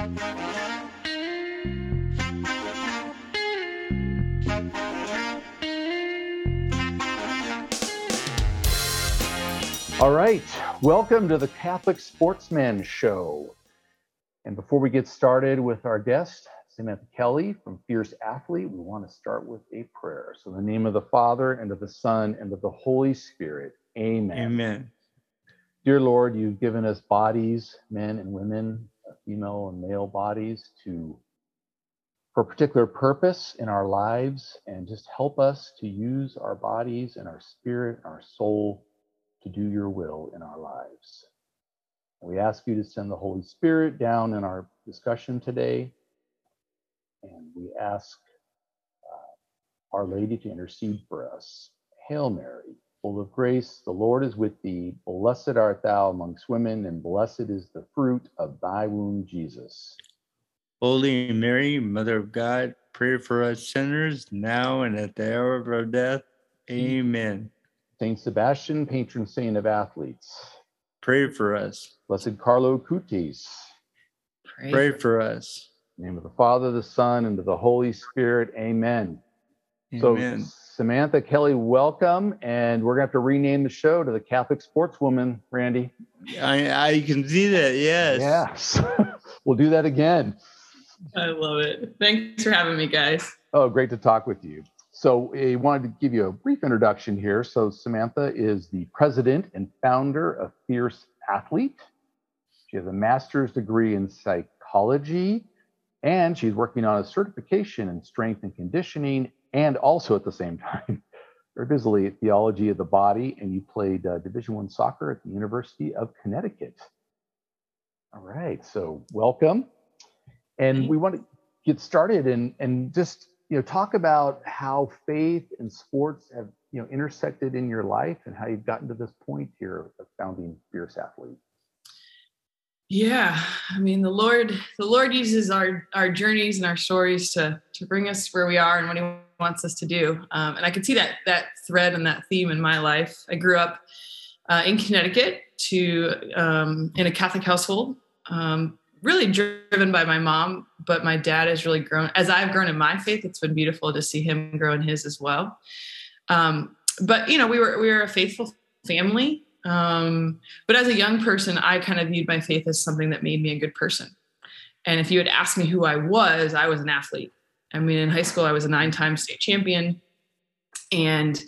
All right, welcome to the Catholic Sportsman Show. And before we get started with our guest, Samantha Kelley from Fierce Athlete, we want to start with a prayer. So, in the name of the Father, and of the Son, and of the Holy Spirit, amen. Amen. Dear Lord, you've given us bodies, men and women, female and male bodies, to for a particular purpose in our lives, and just help us to use our bodies and our spirit, and our soul to do your will in our lives. We ask you to send the Holy Spirit down in our discussion today. And we ask uh, Our Lady to intercede for us. Hail Mary, full of grace, the Lord is with thee. Blessed art thou amongst women, and blessed is the fruit of thy womb, Jesus. Holy Mary, Mother of God, pray for us sinners now and at the hour of our death. Amen. Saint Sebastian, patron saint of athletes. Pray for us. Blessed Carlo Acutis. Pray, Pray for us. name of the Father, the Son, and of the Holy Spirit. Amen. Amen. So, Samantha Kelley, welcome. And we're going to have to rename the show to the Catholic Sportswoman, Randy. I, I can see that. Yes. Yes. we'll do that again. I love it. Thanks for having me, guys. Oh, great to talk with you. So I wanted to give you a brief introduction here. So Samantha is the president and founder of Fierce Athlete. She has a master's degree in psychology, and she's working on a certification in strength and conditioning, and also at the same time, very busily theology of the body. And you played uh, Division One soccer at the University of Connecticut. All right, so welcome, and we want to get started and and just you know talk about how faith and sports have you know intersected in your life and how you've gotten to this point here of founding fierce athlete yeah i mean the lord the lord uses our our journeys and our stories to to bring us where we are and what he wants us to do um, and i can see that that thread and that theme in my life i grew up uh, in connecticut to um, in a catholic household um, really driven by my mom, but my dad has really grown as I've grown in my faith. It's been beautiful to see him grow in his as well. Um, but you know, we were we were a faithful family. Um, but as a young person, I kind of viewed my faith as something that made me a good person. And if you had asked me who I was, I was an athlete. I mean, in high school, I was a nine-time state champion, and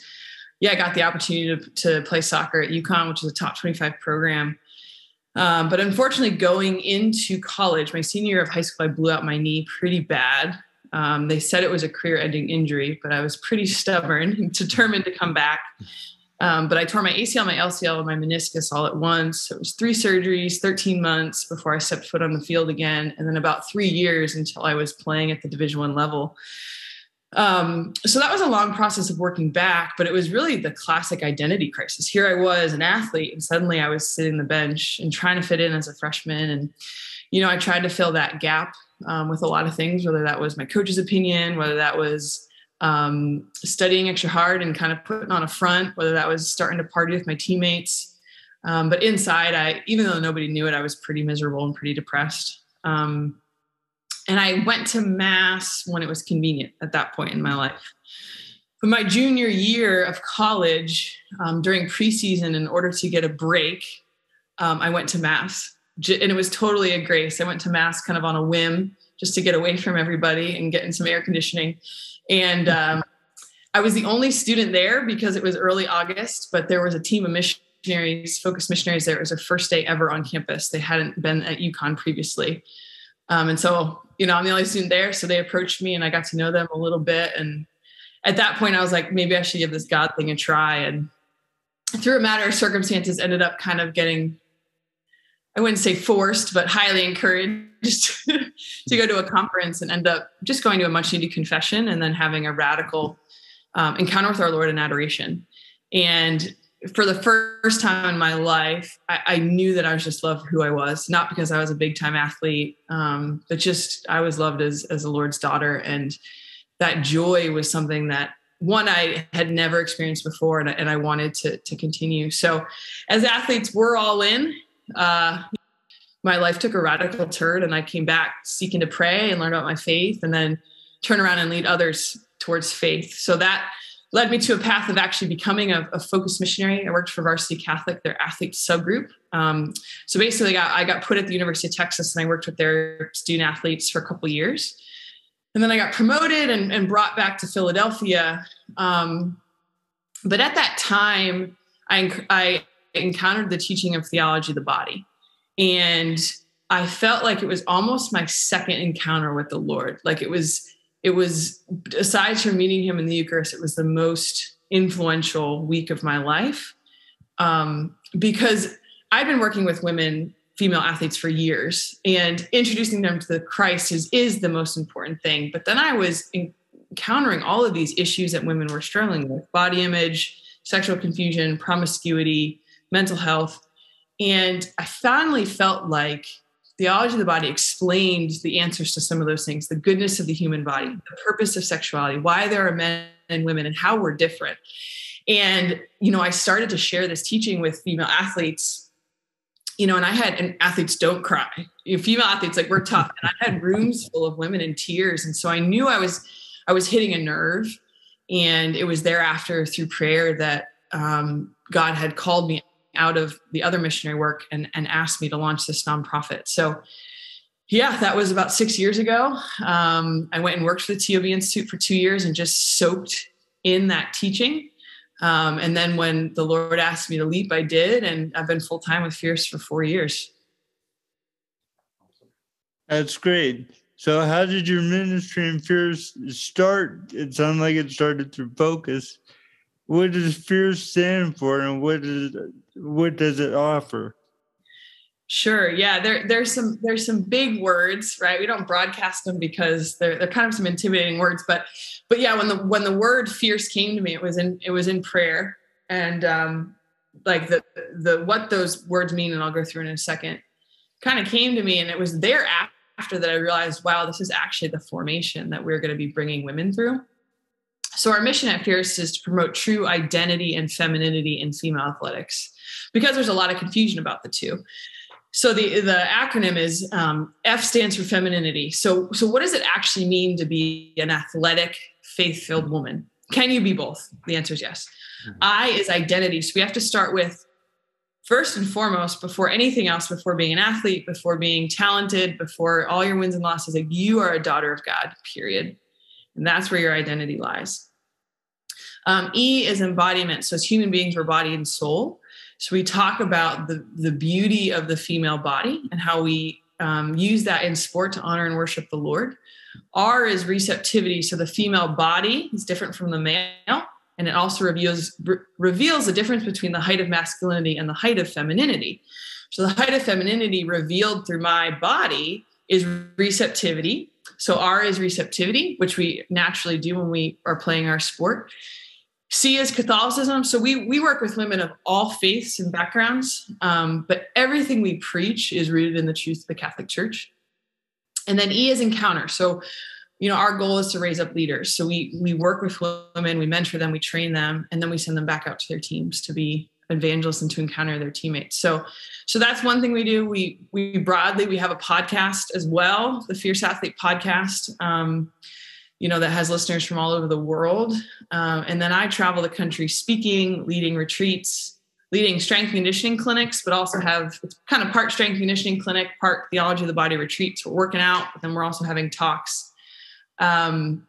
yeah, I got the opportunity to, to play soccer at UConn, which is a top 25 program. Um, but unfortunately, going into college, my senior year of high school, I blew out my knee pretty bad. Um, they said it was a career ending injury, but I was pretty stubborn and determined to come back. Um, but I tore my ACL, my LCL, and my meniscus all at once. So It was three surgeries, 13 months before I stepped foot on the field again, and then about three years until I was playing at the Division One level. Um, so that was a long process of working back, but it was really the classic identity crisis. Here I was, an athlete, and suddenly I was sitting the bench and trying to fit in as a freshman. And, you know, I tried to fill that gap um, with a lot of things, whether that was my coach's opinion, whether that was um, studying extra hard and kind of putting on a front, whether that was starting to party with my teammates. Um, but inside, I, even though nobody knew it, I was pretty miserable and pretty depressed. Um, and I went to mass when it was convenient at that point in my life. But my junior year of college, um, during preseason, in order to get a break, um, I went to mass. And it was totally a grace. I went to mass kind of on a whim just to get away from everybody and get in some air conditioning. And um, I was the only student there because it was early August, but there was a team of missionaries, Focus missionaries there. It was their first day ever on campus. They hadn't been at UConn previously. Um, and so you know, I'm the only student there. So they approached me and I got to know them a little bit. And at that point, I was like, maybe I should give this God thing a try. And through a matter of circumstances, ended up kind of getting, I wouldn't say forced, but highly encouraged to go to a conference and end up just going to a much needed confession and then having a radical um, encounter with our Lord in adoration. And for the first time in my life, I, I, knew that I was just loved for who I was, not because I was a big time athlete, um, but just I was loved as as the Lord's daughter, and that joy was something that one I had never experienced before, and, and I wanted to to continue. So, as athletes, we're all in. Uh, my life took a radical turn and I came back seeking to pray and learn about my faith and then turn around and lead others towards faith. So that led me to a path of actually becoming a, a Focus missionary. I worked for Varsity Catholic, their athlete subgroup. Um, so basically, I got, I got put at the University of Texas and I worked with their student athletes for a couple years. And then I got promoted and, and brought back to Philadelphia. Um, but at that time, I, I encountered the teaching of theology of the body. And I felt like it was almost my second encounter with the Lord. Like it was, it was, aside from meeting him in the Eucharist, it was the most influential week of my life. Um, because I've been working with women, female athletes for years, and introducing them to the Christ is, is the most important thing. But then I was encountering all of these issues that women were struggling with body image, sexual confusion, promiscuity, mental health. And I finally felt like theology of the body explained the answers to some of those things the goodness of the human body, the purpose of sexuality, why there are men and women, and how we're different. And, you know, I started to share this teaching with female athletes, you know, and I had, and athletes don't cry. You know, female athletes, like, we're tough. And I had rooms full of women in tears. And so I knew I was, I was hitting a nerve. And it was thereafter through prayer that um, God had called me out of the other missionary work and, and asked me to launch this nonprofit. So, yeah, that was about six years ago. Um, I went and worked for the TOB Institute for two years and just soaked in that teaching. Um, and then when the Lord asked me to leap, I did. And I've been full time with Fierce for four years. That's great. So, how did your ministry in Fierce start? It sounded like it started through Focus. What does Fierce stand for, and what does what does it offer? Sure. Yeah. There, there's some there's some big words, right? We don't broadcast them because they're they're kind of some intimidating words. But but yeah, when the when the word fierce came to me, it was in it was in prayer, and um, like the the what those words mean, and I'll go through in a second. Kind of came to me, and it was there after that I realized, wow, this is actually the formation that we're going to be bringing women through. So our mission at Fierce is to promote true identity and femininity in female athletics, because there's a lot of confusion about the two. So the the acronym is um, F stands for femininity. So so what does it actually mean to be an athletic, faith filled woman? Can you be both? The answer is yes. Mm-hmm. I is identity. So we have to start with first and foremost before anything else before being an athlete before being talented before all your wins and losses like you are a daughter of god period and that's where your identity lies um, e is embodiment so as human beings we're body and soul so we talk about the, the beauty of the female body and how we um, use that in sport to honor and worship the lord r is receptivity so the female body is different from the male and it also reveals re- reveals the difference between the height of masculinity and the height of femininity. So the height of femininity revealed through my body is receptivity. So R is receptivity, which we naturally do when we are playing our sport. C is Catholicism. So we we work with women of all faiths and backgrounds, um, but everything we preach is rooted in the truth of the Catholic Church. And then E is encounter. So you know our goal is to raise up leaders so we we work with women we mentor them we train them and then we send them back out to their teams to be evangelists and to encounter their teammates. So so that's one thing we do. We we broadly we have a podcast as well the fierce athlete podcast um, you know that has listeners from all over the world. Um, and then i travel the country speaking leading retreats leading strength conditioning clinics but also have it's kind of part strength conditioning clinic part theology of the body retreats we're working out but then we're also having talks. Um,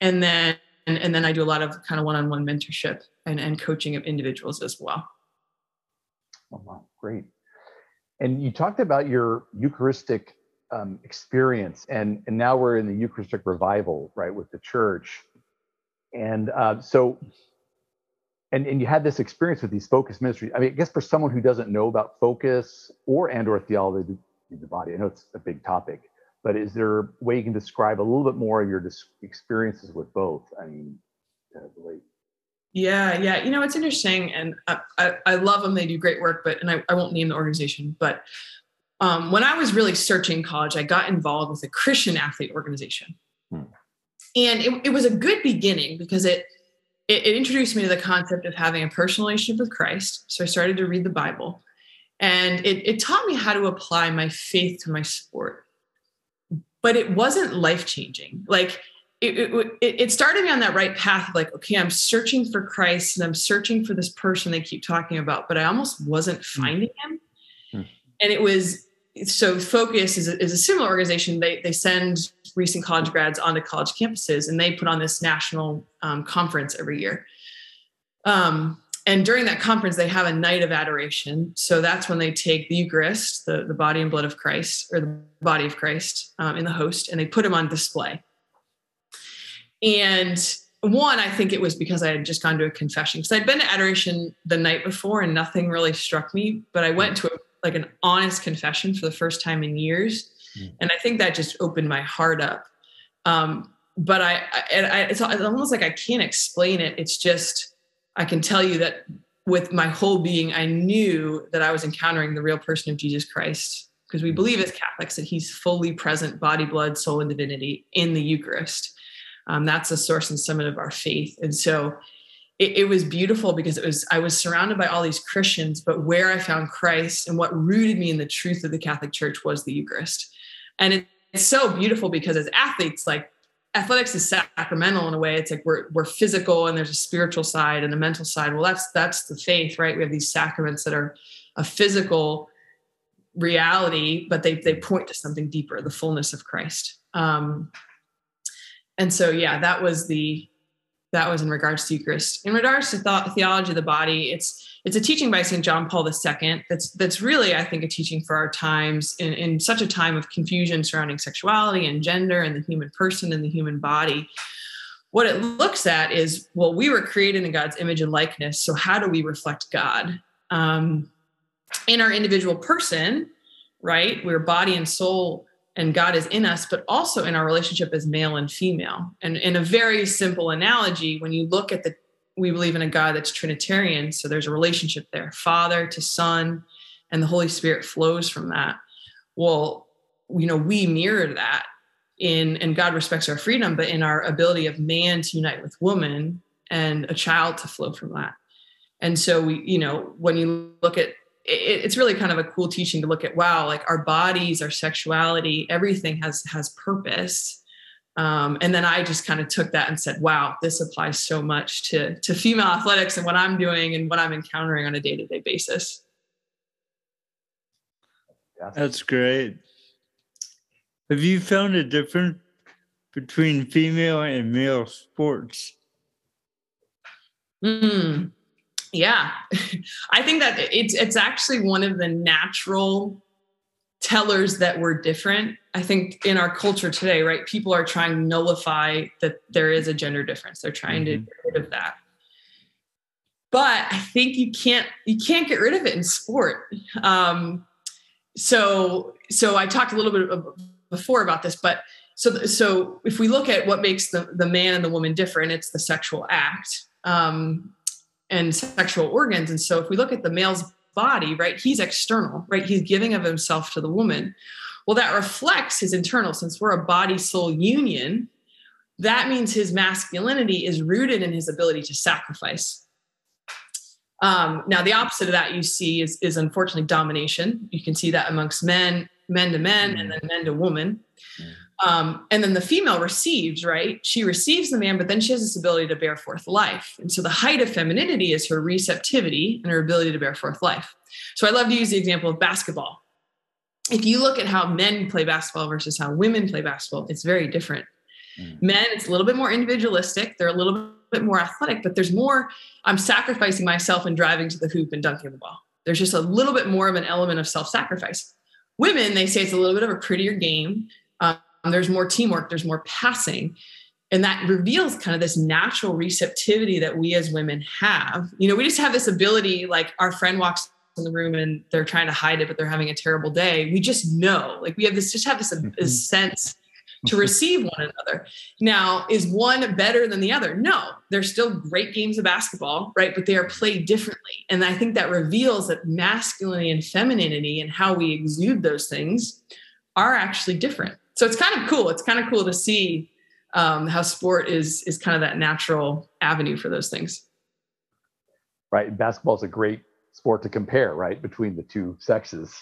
and then and, and then I do a lot of kind of one-on-one mentorship and, and coaching of individuals as well. Oh, wow, great. And you talked about your Eucharistic um, experience, and and now we're in the Eucharistic revival, right, with the church. And uh, so, and and you had this experience with these focus ministries. I mean, I guess for someone who doesn't know about focus or and or theology of the body, I know it's a big topic but is there a way you can describe a little bit more of your experiences with both? I mean, relate. Yeah, yeah. You know, it's interesting, and I, I, I, love them. They do great work, but and I, I won't name the organization. But um, when I was really searching college, I got involved with a Christian athlete organization, hmm. and it, it was a good beginning because it, it it introduced me to the concept of having a personal relationship with Christ. So I started to read the Bible, and it, it taught me how to apply my faith to my sport but it wasn't life changing like it, it, it, started me on that right path of like okay i'm searching for christ and i'm searching for this person they keep talking about but i almost wasn't hmm. finding him. Mm. and it was so focus is a, is a similar organization. They, they send recent college grads onto college campuses and they put on this national um, conference every year. Um, and during that conference they have a night of adoration. So that's when they take the eucharist the, the body and blood of christ or the body of christ um, in the host and they put him on display and one i think it was because i had just gone to a confession because i'd been to adoration the night before and nothing really struck me but i went to a, like an honest confession for the first time in years mm. and i think that just opened my heart up um, but I, I, I it's almost like i can't explain it it's just I can tell you that with my whole being, I knew that I was encountering the real person of Jesus Christ because we believe as Catholics that he's fully present, body, blood, soul, and divinity in the Eucharist. Um, that's the source and summit of our faith. And so it, it, was beautiful because it was I was surrounded by all these Christians, but where I found Christ and what rooted me in the truth of the Catholic Church was the Eucharist. And it, it's so beautiful because as athletes, like athletics is sacramental in a way it's like we're, we're physical and there's a spiritual side and a mental side well that's that's the faith right we have these sacraments that are a physical reality but they they point to something deeper the fullness of christ um and so yeah that was the that was in regards to Eucharist. In regards to theology of the body, it's it's a teaching by St. John Paul II that's that's really, I think, a teaching for our times in, in such a time of confusion surrounding sexuality and gender and the human person and the human body. What it looks at is, well, we were created in God's image and likeness. So how do we reflect God? Um, in our individual person, right? We're body and soul and God is in us, but also in our relationship as male and female. And in a very simple analogy, when you look at the, we believe in a God that's Trinitarian. So there's a relationship there, Father to Son, and the Holy Spirit flows from that. Well, you know, we mirror that in, and God respects our freedom, but in our ability of man to unite with woman and a child to flow from that. And so we, you know, when you look at it, it's really kind of a cool teaching to look at wow like our bodies our sexuality everything has has purpose. Um, and then i just kind of took that and said wow this applies so much to to female athletics and what i'm doing and what i'm encountering on a day-to-day basis. That's great. Have you found a difference between female and male sports? Mm, yeah. I think that it's it's actually one of the natural tellers that we're different. I think in our culture today right people are trying to nullify that there is a gender difference. They're trying mm-hmm. to get rid of that. But i think you can't you can't get rid of it in sport. Um, so so i talked a little bit before about this but so so if we look at what makes the, the man and the woman different it's the sexual act. Um, and sexual organs. And so if we look at the male's body, right, he's external, right? He's giving of himself to the woman. Well, that reflects his internal. Since we're a body soul union, that means his masculinity is rooted in his ability to sacrifice. Um, now, the opposite of that you see is, is unfortunately domination. You can see that amongst men, men to men, and then men to woman. Um, and then the female receives, right? She receives the man, but then she has this ability to bear forth life. And so the height of femininity is her receptivity and her ability to bear forth life. So I love to use the example of basketball. If you look at how men play basketball versus how women play basketball, it's very different. Mm. Men, it's a little bit more individualistic. They're a little bit more athletic, but there's more, I'm sacrificing myself and driving to the hoop and dunking the ball. There's just a little bit more of an element of self sacrifice. Women, they say it's a little bit of a prettier game. Um, there's more teamwork, there's more passing. And that reveals kind of this natural receptivity that we as women have. You know, we just have this ability, like our friend walks in the room and they're trying to hide it, but they're having a terrible day. We just know, like we have this, just have this, mm-hmm. this sense to receive one another. Now, is one better than the other? No, they're still great games of basketball, right? But they are played differently. And I think that reveals that masculinity and femininity and how we exude those things are actually different so it's kind of cool. It's kind of cool to see um, how sport is is kind of that natural avenue for those things. Right, basketball is a great sport to compare, right, between the two sexes.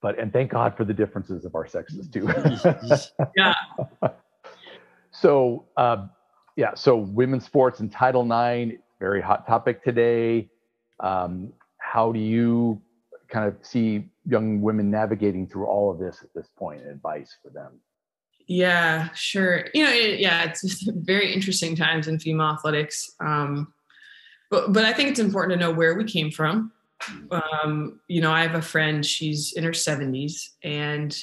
But and thank God for the differences of our sexes too. yeah. so uh, yeah, so women's sports and Title IX, very hot topic today. Um, how do you kind of see young women navigating through all of this at this point and advice for them? Yeah, sure. You know, it, yeah, it's very interesting times in female athletics. Um, but, but I think it's important to know where we came from. Um, you know, I have a friend, she's in her 70s, and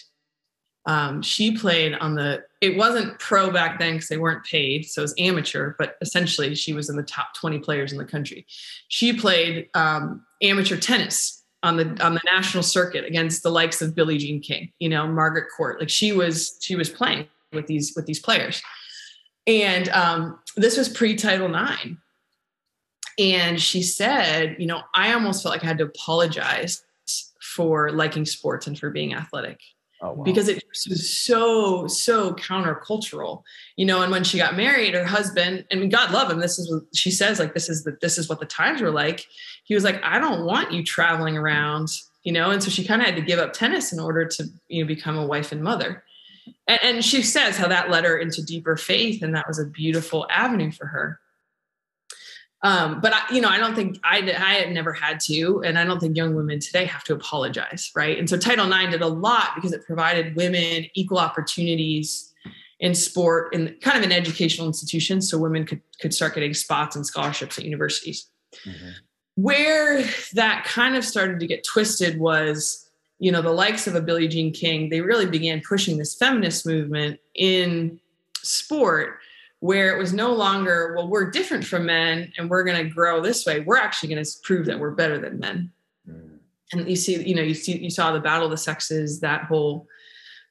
um, she played on the, it wasn't pro back then because they weren't paid. So it was amateur, but essentially she was in the top 20 players in the country. She played um, amateur tennis on the on the national circuit against the likes of Billie Jean King, you know, Margaret Court. Like she was she was playing with these with these players. And um, this was pre Title IX. And she said, you know, I almost felt like I had to apologize for liking sports and for being athletic. Oh, wow. Because it was so, so countercultural, you know. And when she got married, her husband, and God love him, this is what she says, like, this is the, this is what the times were like. He was like, I don't want you traveling around, you know. And so she kind of had to give up tennis in order to, you know, become a wife and mother. And, and she says how that led her into deeper faith, and that was a beautiful avenue for her. Um, but I, you know, I don't think I, I had never had to, and I don't think young women today have to apologize, right? And so Title IX did a lot because it provided women equal opportunities in sport in kind of an educational institution, so women could could start getting spots and scholarships at universities. Mm-hmm. Where that kind of started to get twisted was, you know, the likes of a Billie Jean King. They really began pushing this feminist movement in sport where it was no longer, well, we're different from men and we're going to grow this way. We're actually going to prove that we're better than men. Mm. And you see, you know, you see, you saw the battle of the sexes, that whole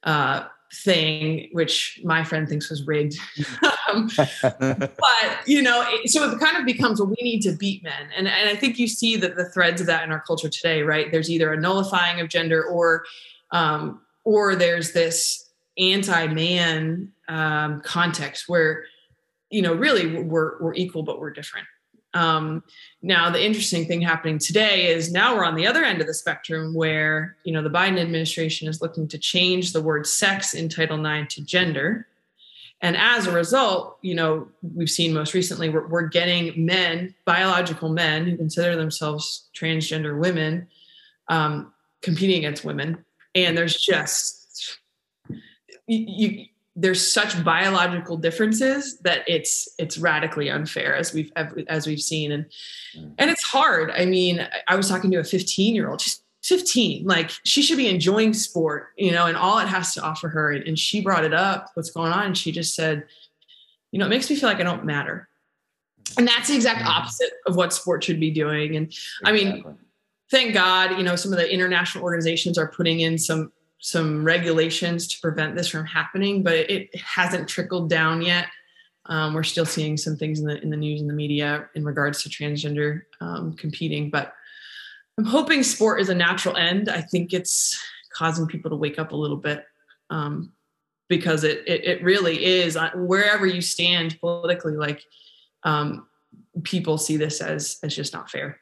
uh, thing, which my friend thinks was rigged. um, but you know, it, so it kind of becomes, well, we need to beat men, and and I think you see that the threads of that in our culture today, right? There's either a nullifying of gender, or um, or there's this anti-man um, context where you know, really we're, we're equal, but we're different. Um, now, the interesting thing happening today is now we're on the other end of the spectrum where, you know, the Biden administration is looking to change the word sex in Title IX to gender. And as a result, you know, we've seen most recently we're, we're getting men, biological men who consider themselves transgender women, um, competing against women. And there's just, you, you there's such biological differences that it's it's radically unfair as we've as we've seen. And mm. and it's hard. I mean i was talking to a 15 year old she's 15 like she should be enjoying sport you know and all it has to offer her. And, and she brought it up what's going on and she just said you know it makes me feel like i don't matter. And that's the exact mm. opposite of what sport should be doing. And exactly. i mean thank god you know some of the international organizations are putting in some some regulations to prevent this from happening, but it hasn't trickled down yet. Um, we're still seeing some things in the in the news and the media in regards to transgender um, competing, but I'm hoping sport is a natural end. I think it's causing people to wake up a little bit um, because it, it, it really is uh, wherever you stand politically. Like um, people see this as as just not fair.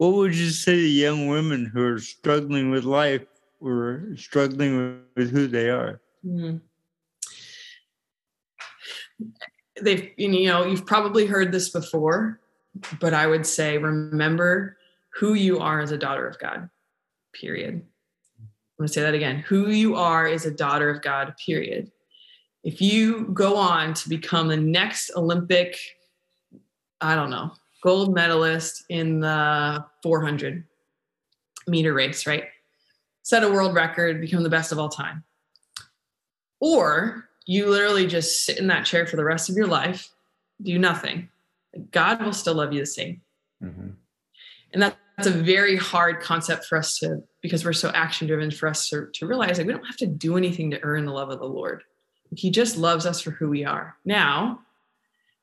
What would you say to young women who are struggling with life or struggling with who they are? Mm-hmm. They've, you know, you've probably heard this before, but I would say remember who you are as a daughter of God, period. I'm going to say that again. Who you are is a daughter of God, period. If you go on to become the next Olympic, I don't know, gold medalist in the 400 meter race, right? Set a world record, become the best of all time. Or you literally just sit in that chair for the rest of your life, do nothing. God will still love you the same. Mm-hmm. And that's a very hard concept for us to, because we're so action driven, for us to, to realize that we don't have to do anything to earn the love of the Lord. He just loves us for who we are. Now,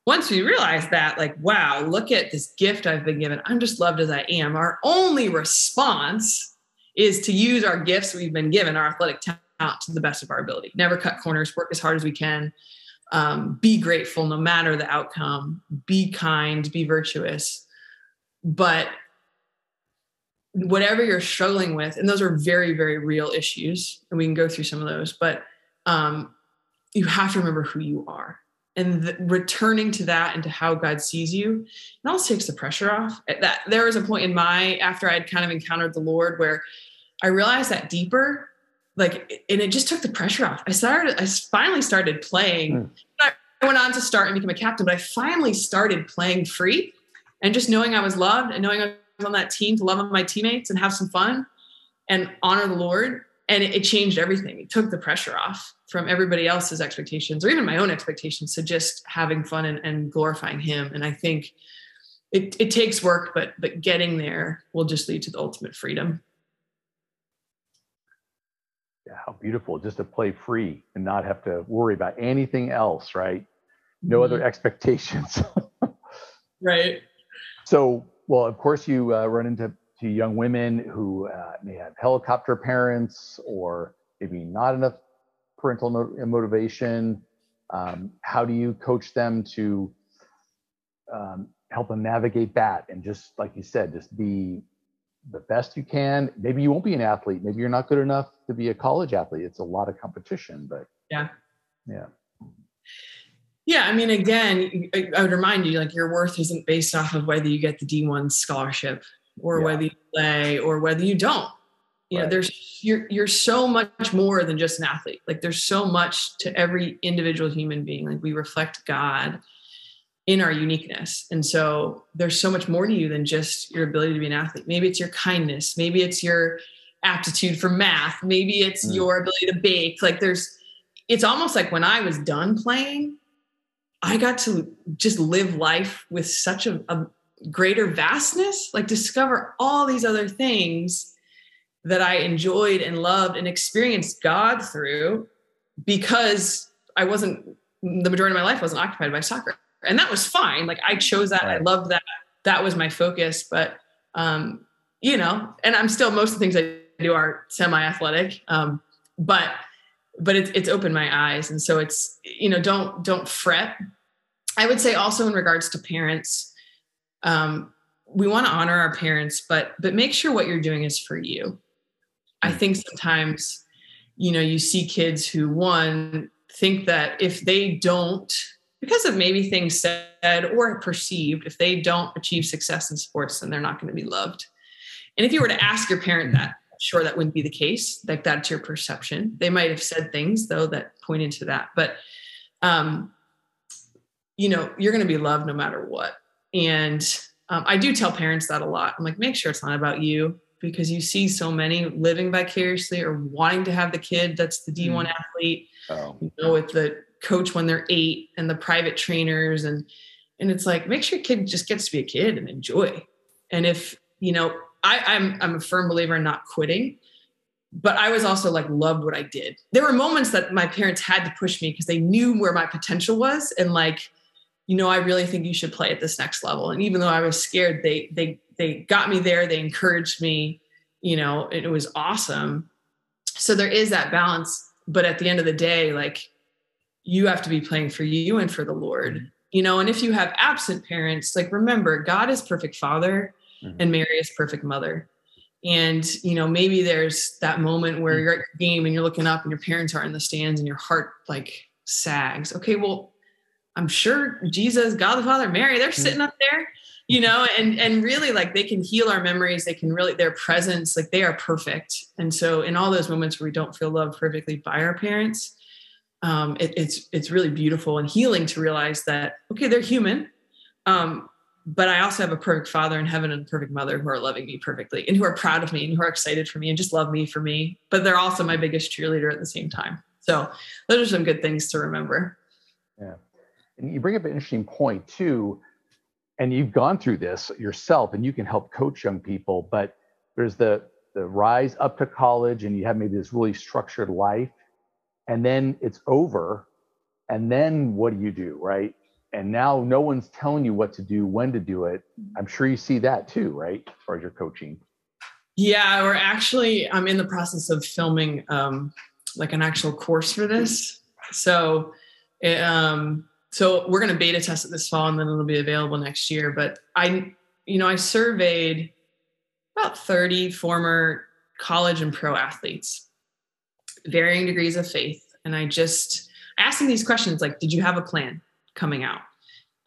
once we realize that, like, wow, look at this gift I've been given. I'm just loved as I am. Our only response is to use our gifts we've been given, our athletic talent, to the best of our ability. Never cut corners, work as hard as we can, um, be grateful no matter the outcome, be kind, be virtuous. but whatever you're struggling with, and those are very, very real issues, and we can go through some of those, but um, you have to remember who you are. And the, returning to that and to how God sees you, it also takes the pressure off. That there was a point in my after I'd kind of encountered the Lord where I realized that deeper, like, and it just took the pressure off. I started, I finally started playing. Mm. I went on to start and become a captain, but I finally started playing free and just knowing I was loved and knowing I was on that team to love my teammates and have some fun and honor the Lord. And it, it changed everything. It took the pressure off from everybody else's expectations or even my own expectations to just having fun and, and glorifying Him. And I think it, it takes work, but but getting there will just lead to the ultimate freedom. Yeah, how beautiful just to play free and not have to worry about anything else, right? No mm-hmm. other expectations. right. So, well, of course, you uh, run into to young women who uh, may have helicopter parents or maybe not enough parental motivation. Um, how do you coach them to um, help them navigate that and just like you said, just be the best you can? Maybe you won't be an athlete. Maybe you're not good enough to be a college athlete. It's a lot of competition, but yeah, yeah. Yeah, I mean, again, I would remind you like your worth isn't based off of whether you get the D1 scholarship or yeah. whether you play or whether you don't. You right. know, there's you're you're so much more than just an athlete. Like there's so much to every individual human being. Like we reflect God in our uniqueness. And so there's so much more to you than just your ability to be an athlete. Maybe it's your kindness, maybe it's your aptitude for math, maybe it's mm. your ability to bake. Like there's it's almost like when I was done playing, I got to just live life with such a, a greater vastness, like discover all these other things that I enjoyed and loved and experienced God through because I wasn't the majority of my life wasn't occupied by soccer. And that was fine. Like I chose that. I loved that. That was my focus. But um, you know, and I'm still most of the things I do are semi-athletic. Um, but but it's it's opened my eyes. And so it's, you know, don't don't fret. I would say also in regards to parents, um, we want to honor our parents, but but make sure what you're doing is for you. I think sometimes, you know, you see kids who one think that if they don't, because of maybe things said or perceived, if they don't achieve success in sports, then they're not going to be loved. And if you were to ask your parent that, sure, that wouldn't be the case. Like that's your perception. They might have said things though that point into that, but um, you know, you're going to be loved no matter what. And um, I do tell parents that a lot. I'm like, make sure it's not about you because you see so many living vicariously or wanting to have the kid that's the D1 mm. athlete, oh. you know, with the coach when they're eight and the private trainers and and it's like make sure your kid just gets to be a kid and enjoy. And if you know, I, I'm I'm a firm believer in not quitting, but I was also like loved what I did. There were moments that my parents had to push me because they knew where my potential was and like you know, I really think you should play at this next level. And even though I was scared, they they they got me there. They encouraged me. You know, it was awesome. So there is that balance, but at the end of the day, like you have to be playing for you and for the Lord. Mm-hmm. You know, and if you have absent parents, like remember, God is perfect father mm-hmm. and Mary is perfect mother. And you know, maybe there's that moment where mm-hmm. you're at your game and you're looking up and your parents are in the stands and your heart like sags. Okay, well, I'm sure Jesus, God the Father, Mary, they're sitting up there, you know, and and really like they can heal our memories. They can really their presence, like they are perfect. And so in all those moments where we don't feel loved perfectly by our parents, um, it, it's it's really beautiful and healing to realize that okay, they're human. Um, but I also have a perfect father in heaven and a perfect mother who are loving me perfectly and who are proud of me and who are excited for me and just love me for me. But they're also my biggest cheerleader at the same time. So those are some good things to remember. Yeah. And you bring up an interesting point too, and you've gone through this yourself, and you can help coach young people. But there's the the rise up to college, and you have maybe this really structured life, and then it's over, and then what do you do, right? And now no one's telling you what to do, when to do it. I'm sure you see that too, right? As far as your coaching. Yeah, we're actually I'm in the process of filming um, like an actual course for this. So it, um, so we're going to beta test it this fall and then it'll be available next year but i you know, I surveyed about 30 former college and pro athletes, varying degrees of faith. And I just asked them these questions like, did you have a plan coming out?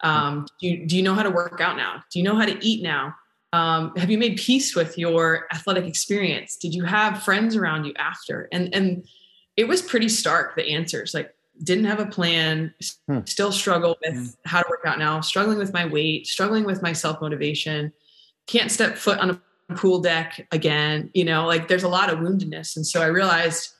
Um, do, you, do you know how to work out now? Do you know how to eat now? Um, have you made peace with your athletic experience? Did you have friends around you after? And and it was pretty stark the answers. Like didn't have a plan, hmm. still struggle with hmm. how to work out now, struggling with my weight, struggling with my self motivation, can't step foot on a pool deck again. You know, like there's a lot of woundedness. And so I realized,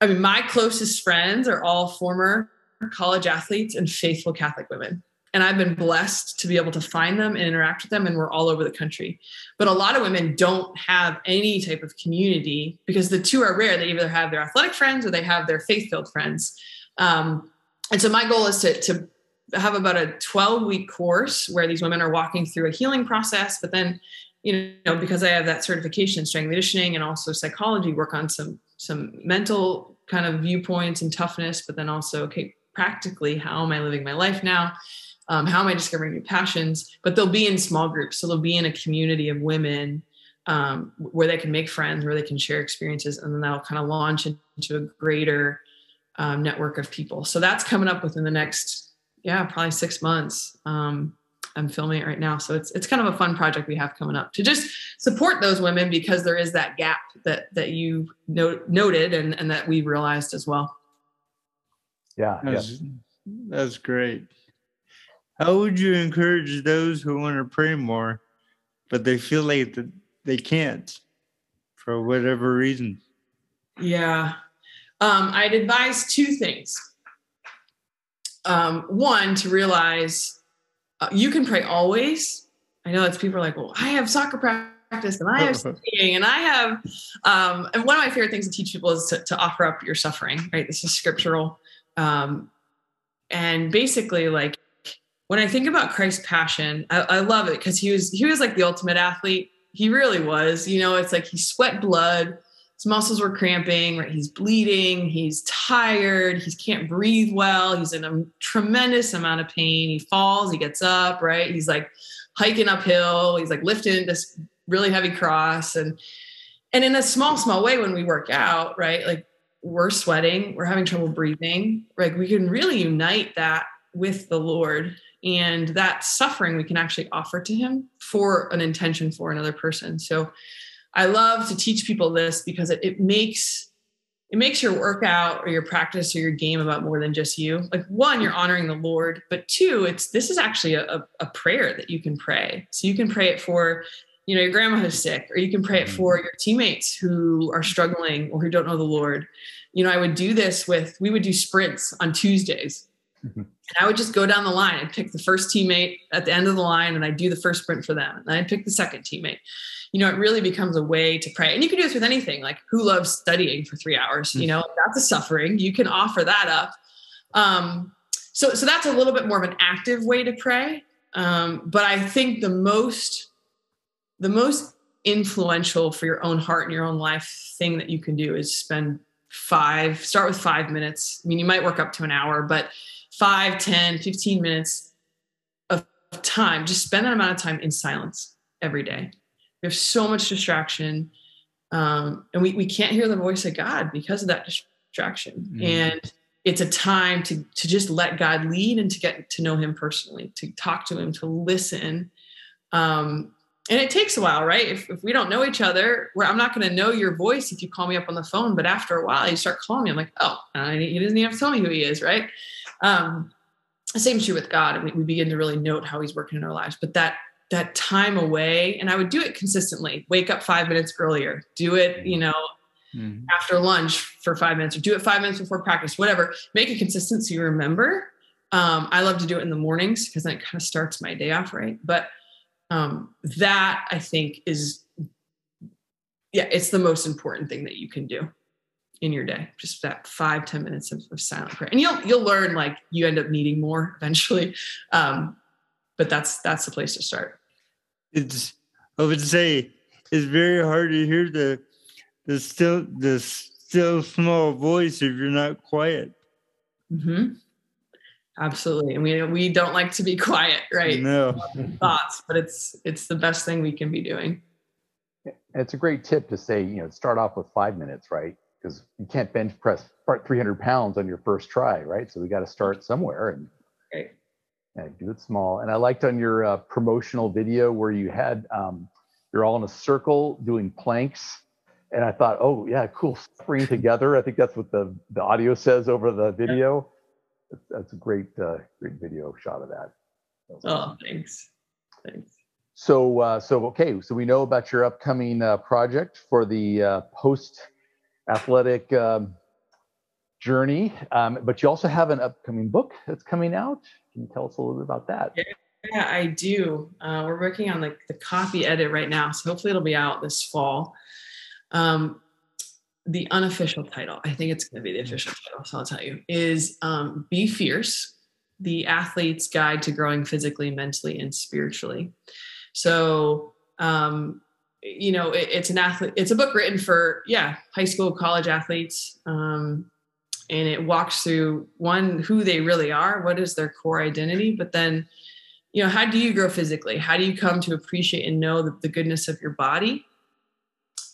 I mean, my closest friends are all former college athletes and faithful Catholic women and I've been blessed to be able to find them and interact with them, and we're all over the country. But a lot of women don't have any type of community because the two are rare. They either have their athletic friends or they have their faith filled friends. Um, and so my goal is to, to have about a 12 week course where these women are walking through a healing process, but then, you know, because I have that certification in strength conditioning and also psychology, work on some some mental kind of viewpoints and toughness, but then also, okay, practically, how am I living my life now? um, how am i discovering new passions but they'll be in small groups so they'll be in a community of women um, where they can make friends where they can share experiences and then that'll kind of launch into a greater um, network of people so that's coming up within the next yeah probably six months um, i'm filming it right now so it's it's kind of a fun project we have coming up to just support those women because there is that gap that that you note, noted and and that we realized as well yeah that's, yeah. that's great how would you encourage those who want to pray more, but they feel like they can't for whatever reason? Yeah. Um, I'd advise two things. Um, one, to realize uh, you can pray always. I know that's people are like, well, I have soccer practice and I have studying and I have, um, and one of my favorite things to teach people is to, to offer up your suffering, right? This is scriptural. Um, and basically, like, when I think about Christ's passion, I, I love it because he was he was like the ultimate athlete. He really was. You know, it's like he sweat blood. His muscles were cramping, right? He's bleeding. He's tired. He can't breathe well. He's in a tremendous amount of pain. He falls. He gets up, right? He's like hiking uphill. He's like lifting this really heavy cross, and and in a small, small way, when we work out, right? Like we're sweating, we're having trouble breathing. Like we can really unite that with the Lord and that suffering we can actually offer to him for an intention for another person so i love to teach people this because it, it makes it makes your workout or your practice or your game about more than just you. Like one you're honoring the lord but two it's this is actually a, a prayer that you can pray. So you can pray it for you know your grandma who's sick or you can pray it for your teammates who are struggling or who don't know the lord. You know i would do this with we would do sprints on tuesdays. Mm-hmm. And I would just go down the line and pick the first teammate at the end of the line and I'd do the first sprint for them. And I'd pick the second teammate. You know, it really becomes a way to pray. And you can do this with anything, like who loves studying for three hours? You know, that's a suffering. You can offer that up. Um, so, so that's a little bit more of an active way to pray. Um, but I think the most, the most influential for your own heart and your own life thing that you can do is spend five, start with five minutes. I mean, you might work up to an hour, but 5, 10, 15 minutes of time, just spend that amount of time in silence every day. We have so much distraction. Um, and we, we can't hear the voice of God because of that distraction. Mm. And it's a time to, to just let God lead and to get to know him personally, to talk to him, to listen. Um, and it takes a while, right? If, if we don't know each other, where I'm not going to know your voice if you call me up on the phone, but after a while, you start calling me. I'm like, oh, he doesn't even have to tell me who he is, right? Um, same true with God, and we, we begin to really note how He's working in our lives. But that that time away, and I would do it consistently. Wake up five minutes earlier. Do it, you know, mm-hmm. after lunch for five minutes, or do it five minutes before practice. Whatever. Make it consistent so you remember. Um, I love to do it in the mornings because then it kind of starts my day off right. But um, that I think is, yeah, it's the most important thing that you can do in your day just that five ten minutes of, of, silent prayer and you'll you'll learn like you end up needing more eventually um, but that's that's the place to start it's i would say it's very hard to hear the the still the still small voice if you're not quiet mm-hmm. absolutely. And we we don't like to be quiet, right? No. Thoughts, but it's it's the best thing we can be doing. It's a great tip to say, you know, start off with five minutes, right? Because you can't bench press 300 pounds on your first try, right? So we got to start somewhere and Right. yeah, do it small. And I liked on your uh, promotional video where you had um, you're all in a circle doing planks, and I thought, oh yeah, cool, spring together. I think that's what the the audio says over the video. That's, that's a great uh, great video shot of that. That Oh, awesome. thanks. Thanks. So, uh, so okay, so we know about your upcoming uh, project for the uh, post athletic um, journey, um, but you also have an upcoming book that's coming out. Can you tell us a little bit about that? Yeah, I do. Uh, we're working on the, the copy edit right now, so hopefully it'll be out this fall. Um, the unofficial title, I think it's going to be the official title, so I'll tell you, is um, Be Fierce The Athlete's Guide to Growing Physically, Mentally, and Spiritually. So, um, you know, it, it's an athlete, it's a book written for, yeah, high school, college athletes. Um, and it walks through one, who they really are, what is their core identity, but then you know how do you grow physically how do you come to appreciate and know the, the goodness of your body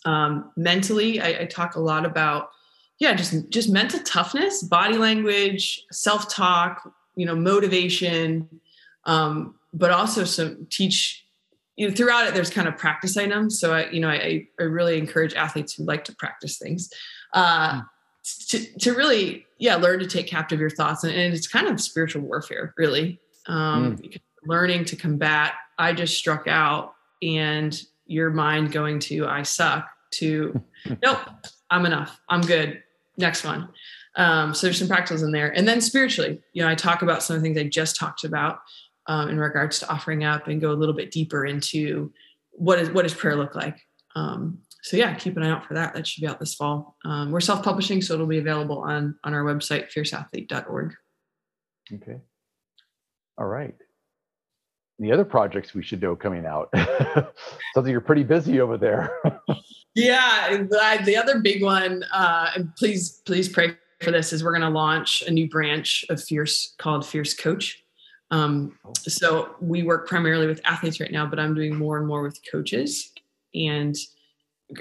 um, mentally I, I talk a lot about yeah just just mental toughness body language self-talk you know motivation um, but also some teach you know throughout it there's kind of practice items. So i you know i, I really encourage athletes who like to practice things uh, to, to really yeah learn to take captive your thoughts. And, and it's kind of spiritual warfare really. Um, because learning to combat i just struck out and your mind going to i suck to nope i'm enough. I'm good. Next one. Um, so there's some practicals in there. And then spiritually you know i talk about some of the things i just talked about um, in regards to offering up and go a little bit deeper into what is what does prayer look like um, so yeah keep an eye out for that that should be out this fall um, we're self-publishing so it'll be available on on our website fierceathlete.org Okay. All right. Any other projects we should know coming out? Something you're pretty busy over there. Yeah, the, the other big one, uh, and please, please pray for this, is we're going to launch a new branch of Fierce called Fierce Coach. Um, so we work primarily with athletes right now, but I'm doing more and more with coaches. And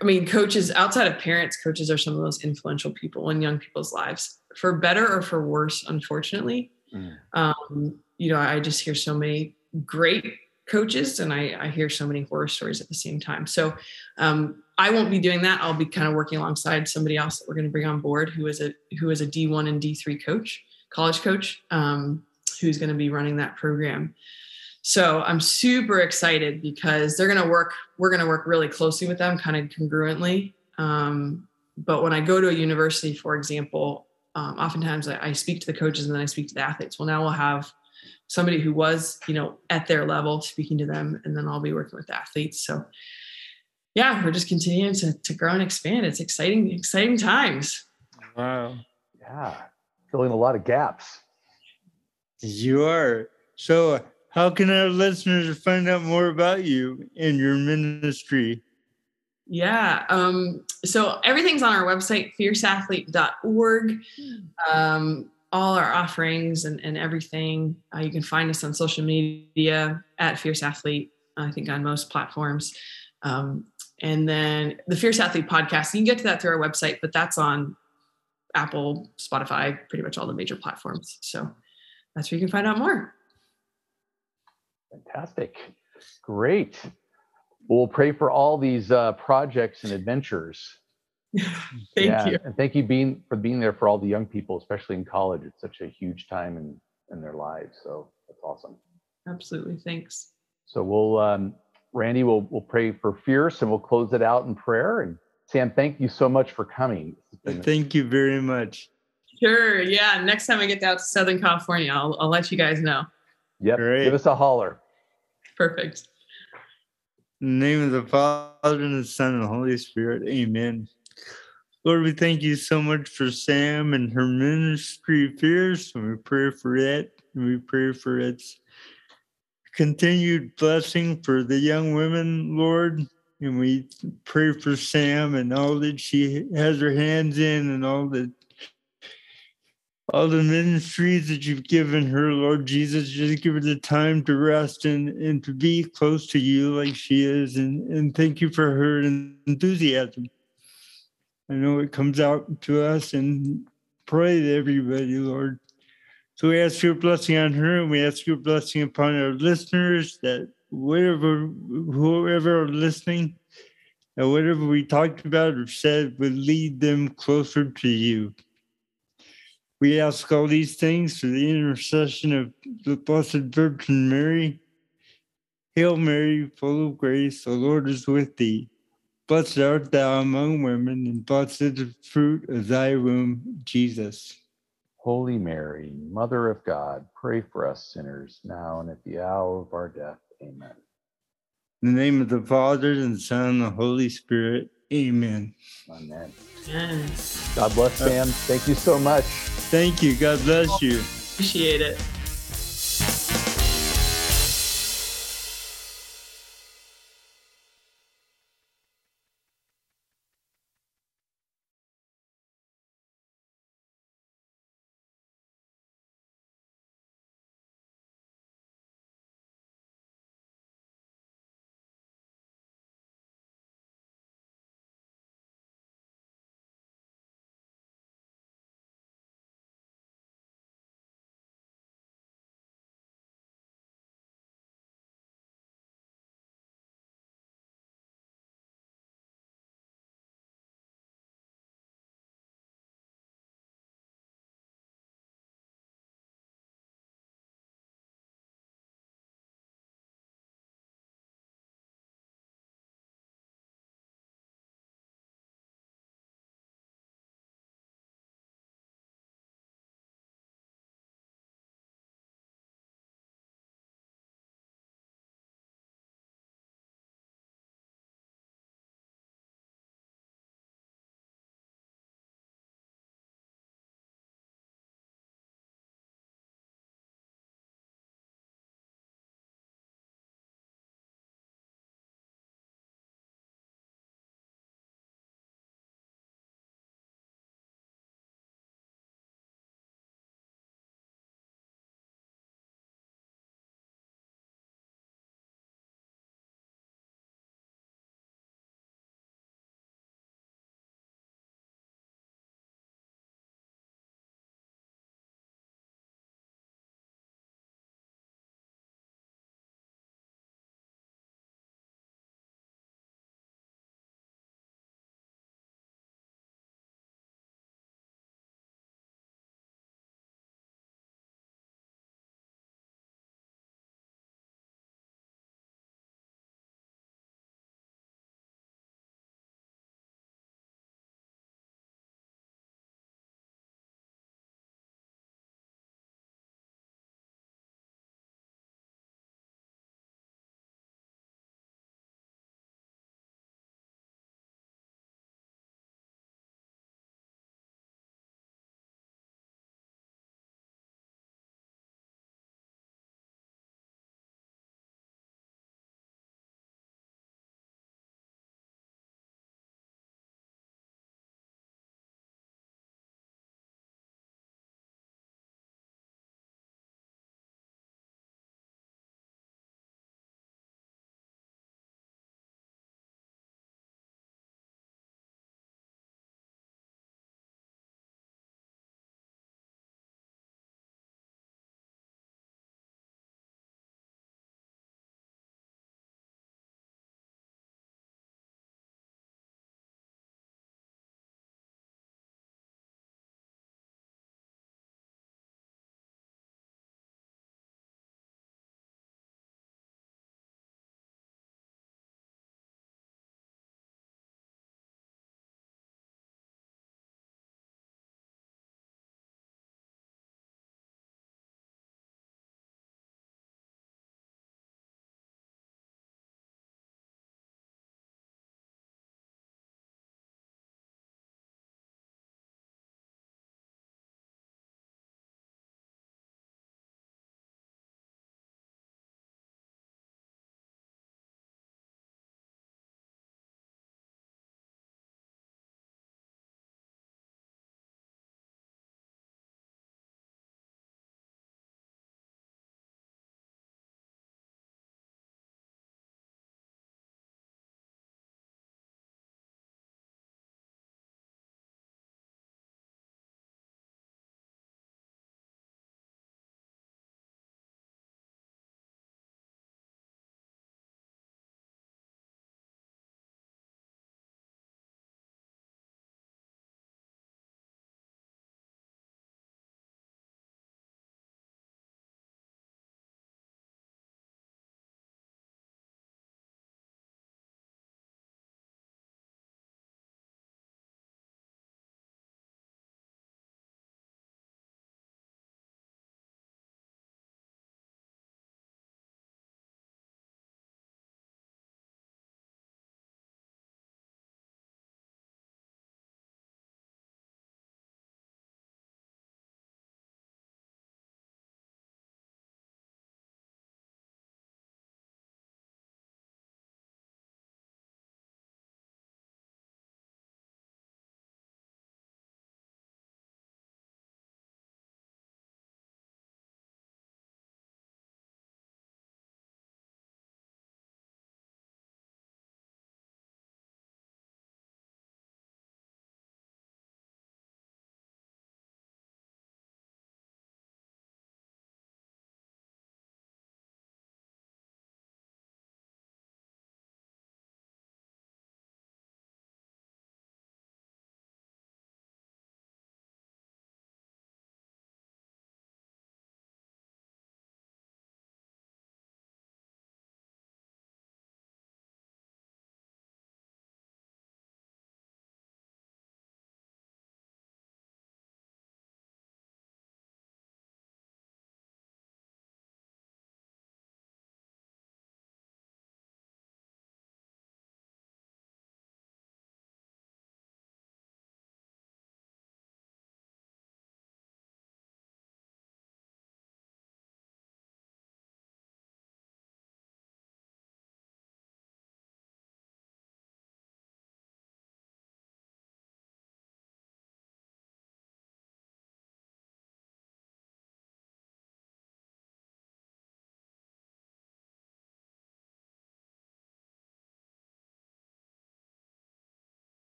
I mean, coaches outside of parents, coaches are some of the most influential people in young people's lives, for better or for worse, unfortunately. Mm. Um, you know, I just hear so many great coaches and I, I hear so many horror stories at the same time. So um, I won't be doing that. I'll be kind of working alongside somebody else that we're going to bring on board who is a who is a D1 and D3 coach, college coach, um, who's going to be running that program. So I'm super excited because they're going to work. We're going to work really closely with them, kind of congruently. Um, but when I go to a university, for example, um, oftentimes I, I speak to the coaches and then I speak to the athletes. Well, now we'll have somebody who was, you know, at their level speaking to them, and then I'll be working with the athletes. So yeah, we're just continuing to, to grow and expand. It's exciting, exciting times. Wow. yeah. Filling a lot of gaps. You are. So, how can our listeners find out more about you and your ministry? Yeah. Um, so everything's on our website, fierceathlete.org. Um, all our offerings and, and everything. Uh, you can find us on social media at Fierce Athlete, I think on most platforms. Um, and then the Fierce Athlete podcast, you can get to that through our website, but that's on Apple, Spotify, pretty much all the major platforms. So that's where you can find out more. Fantastic. Great. We'll pray for all these uh, projects and adventures. Thank Yeah, you. And thank you being for being there for all the young people, especially in college. It's such a huge time in, in their lives. So that's awesome. Absolutely. Thanks. So we'll um, Randy will we'll pray for Fierce and we'll close it out in prayer. And Sam, thank you so much for coming. Thank you very much. Sure. Yeah. Next time I get out to Southern California, I'll, I'll let you guys know. Yep. Great. Give us a holler. Perfect. In the name of the Father and the Son and the Holy Spirit. Amen. Lord, we thank you so much for Sam and her ministry fierce, and we pray for it, and we pray for its continued blessing for the young women, Lord. And we pray for Sam and all that she has her hands in and all that all the ministries that you've given her, Lord Jesus. Just give her the time to rest and, and to be close to you like she is. And, and thank you for her enthusiasm. I know it comes out to us and pray to everybody, Lord. So we ask your blessing on her and we ask your blessing upon our listeners that whatever, whoever are listening, and whatever we talked about or said would lead them closer to you. We ask all these things through the intercession of the Blessed Virgin Mary. Hail Mary, full of grace, the Lord is with thee. Blessed art thou among women, and blessed is the fruit of thy womb, Jesus. Holy Mary, Mother of God, pray for us sinners now and at the hour of our death. Amen. In the name of the Father, and the Son, and the Holy Spirit. Amen. Amen. Yes. God bless, Sam. Thank you so much. Thank you. God bless you. Appreciate it.